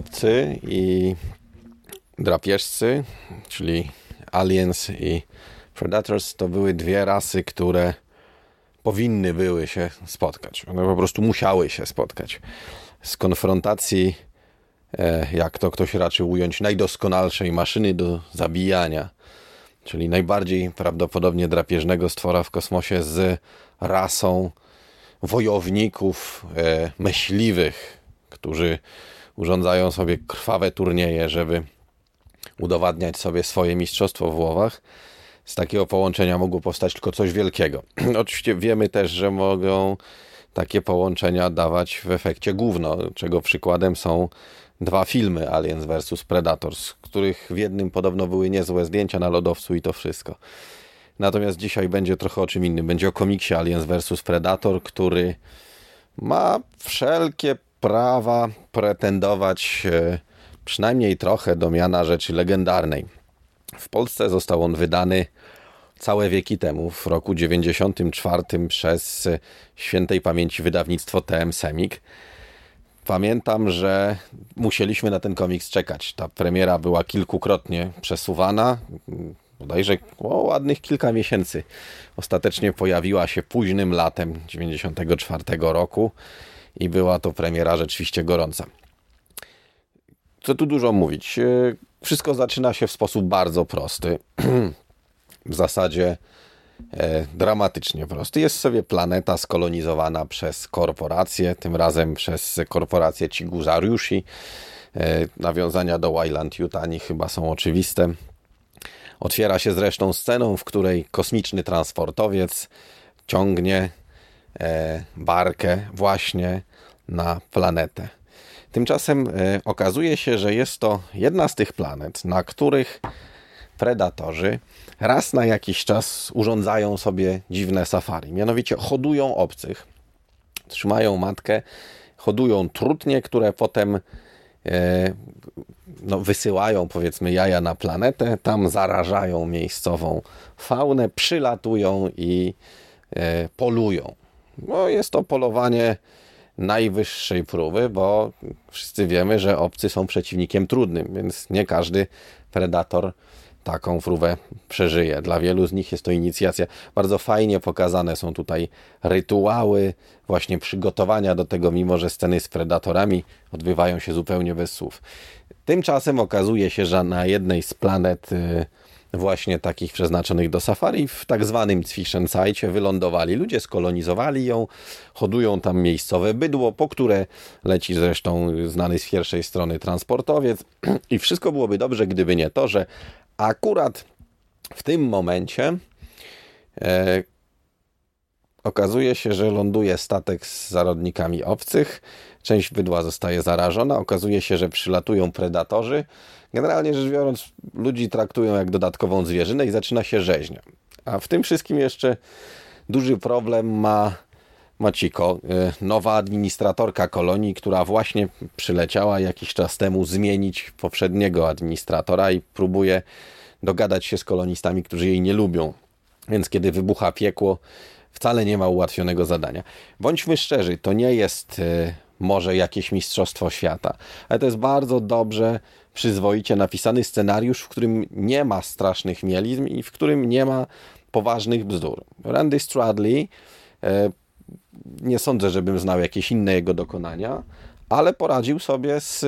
obcy i drapieżcy, czyli aliens i predators, to były dwie rasy, które powinny były się spotkać. One po prostu musiały się spotkać. Z konfrontacji, e, jak to ktoś raczył ująć, najdoskonalszej maszyny do zabijania, czyli najbardziej prawdopodobnie drapieżnego stwora w kosmosie z rasą wojowników, e, myśliwych, którzy urządzają sobie krwawe turnieje, żeby udowadniać sobie swoje mistrzostwo w łowach. Z takiego połączenia mogło powstać tylko coś wielkiego. Oczywiście wiemy też, że mogą takie połączenia dawać w efekcie gówno, czego przykładem są dwa filmy Aliens vs Predators, których w jednym podobno były niezłe zdjęcia na lodowcu i to wszystko. Natomiast dzisiaj będzie trochę o czym innym. Będzie o komiksie Aliens vs Predator, który ma wszelkie prawa pretendować e, przynajmniej trochę do miana rzeczy legendarnej. W Polsce został on wydany całe wieki temu, w roku 94 przez świętej pamięci wydawnictwo TM Semik. Pamiętam, że musieliśmy na ten komiks czekać. Ta premiera była kilkukrotnie przesuwana, bodajże o ładnych kilka miesięcy. Ostatecznie pojawiła się późnym latem 94 roku i była to premiera rzeczywiście gorąca. Co tu dużo mówić? E, wszystko zaczyna się w sposób bardzo prosty. w zasadzie e, dramatycznie prosty. Jest sobie planeta skolonizowana przez korporacje, tym razem przez korporację Chiguzariushi. E, nawiązania do Wayland Yutani chyba są oczywiste. Otwiera się zresztą sceną, w której kosmiczny transportowiec ciągnie barkę właśnie na planetę. Tymczasem e, okazuje się, że jest to jedna z tych planet, na których predatorzy raz na jakiś czas urządzają sobie dziwne safari. Mianowicie hodują obcych, trzymają matkę, hodują trutnie, które potem e, no, wysyłają powiedzmy jaja na planetę, tam zarażają miejscową faunę, przylatują i e, polują. No, jest to polowanie najwyższej próby, bo wszyscy wiemy, że obcy są przeciwnikiem trudnym, więc nie każdy predator taką próbę przeżyje. Dla wielu z nich jest to inicjacja. Bardzo fajnie pokazane są tutaj rytuały, właśnie przygotowania do tego, mimo że sceny z predatorami odbywają się zupełnie bez słów. Tymczasem okazuje się, że na jednej z planet y, właśnie takich przeznaczonych do safari w tak zwanym Zwischenzeitcie wylądowali. Ludzie skolonizowali ją, hodują tam miejscowe bydło, po które leci zresztą znany z pierwszej strony transportowiec i wszystko byłoby dobrze, gdyby nie to, że akurat w tym momencie e, okazuje się, że ląduje statek z zarodnikami obcych, część bydła zostaje zarażona, okazuje się, że przylatują predatorzy, Generalnie rzecz biorąc, ludzi traktują jak dodatkową zwierzynę i zaczyna się rzeźnia. A w tym wszystkim jeszcze duży problem ma Maciko, y, nowa administratorka kolonii, która właśnie przyleciała jakiś czas temu zmienić poprzedniego administratora i próbuje dogadać się z kolonistami, którzy jej nie lubią. Więc kiedy wybucha piekło, wcale nie ma ułatwionego zadania. Bądźmy szczerzy, to nie jest y, może jakieś mistrzostwo świata, ale to jest bardzo dobrze przyzwoicie napisany scenariusz, w którym nie ma strasznych mielizm i w którym nie ma poważnych bzdur. Randy Stradley, e, nie sądzę, żebym znał jakieś inne jego dokonania, ale poradził sobie z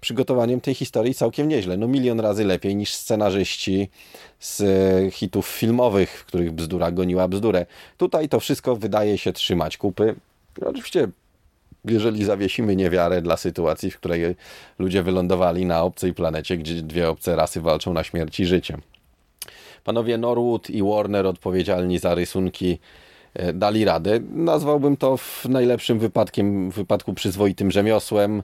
przygotowaniem tej historii całkiem nieźle. No milion razy lepiej niż scenarzyści z e, hitów filmowych, w których bzdura goniła bzdurę. Tutaj to wszystko wydaje się trzymać kupy. Oczywiście jeżeli zawiesimy niewiarę dla sytuacji, w której ludzie wylądowali na obcej planecie, gdzie dwie obce rasy walczą na śmierć i życie. Panowie Norwood i Warner odpowiedzialni za rysunki e, dali radę. Nazwałbym to w najlepszym wypadkiem, wypadku przyzwoitym rzemiosłem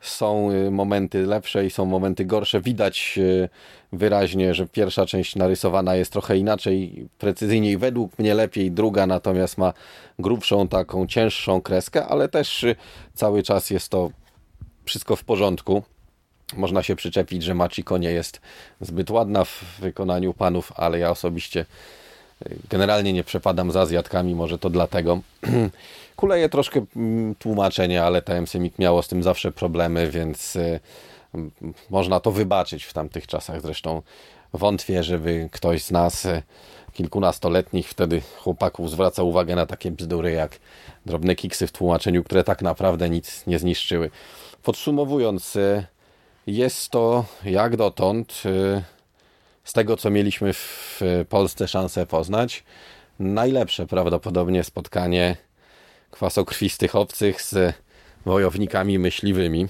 są y, momenty lepsze i są momenty gorsze. Widać y, wyraźnie, że pierwsza część narysowana jest trochę inaczej, precyzyjniej, według mnie lepiej, druga natomiast ma grubszą, taką cięższą kreskę, ale też y, cały czas jest to wszystko w porządku. Można się przyczepić, że Machiko nie jest zbyt ładna w wykonaniu panów, ale ja osobiście Generalnie nie przepadam za zjadkami, może to dlatego. Kuleje troszkę mm, tłumaczenie, ale TM miało z tym zawsze problemy, więc y, można to wybaczyć w tamtych czasach. Zresztą wątpię, żeby ktoś z nas y, kilkunastoletnich wtedy chłopaków zwraca uwagę na takie bzdury jak drobne kiksy w tłumaczeniu, które tak naprawdę nic nie zniszczyły. Podsumowując, y, jest to jak dotąd z tego, co mieliśmy w Polsce szansę poznać, najlepsze prawdopodobnie spotkanie kwasokrwistych obcych z wojownikami myśliwymi.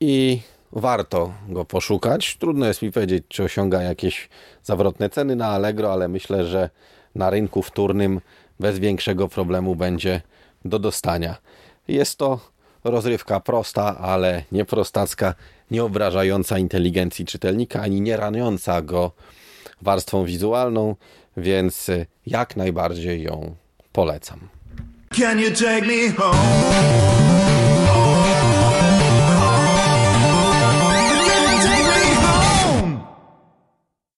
I warto go poszukać. Trudno jest mi powiedzieć, czy osiąga jakieś zawrotne ceny na Allegro, ale myślę, że na rynku wtórnym bez większego problemu będzie do dostania. Jest to rozrywka prosta, ale nie prostacka, nie obrażająca inteligencji czytelnika, ani nie raniąca go warstwą wizualną, więc jak najbardziej ją polecam. Can you take me home?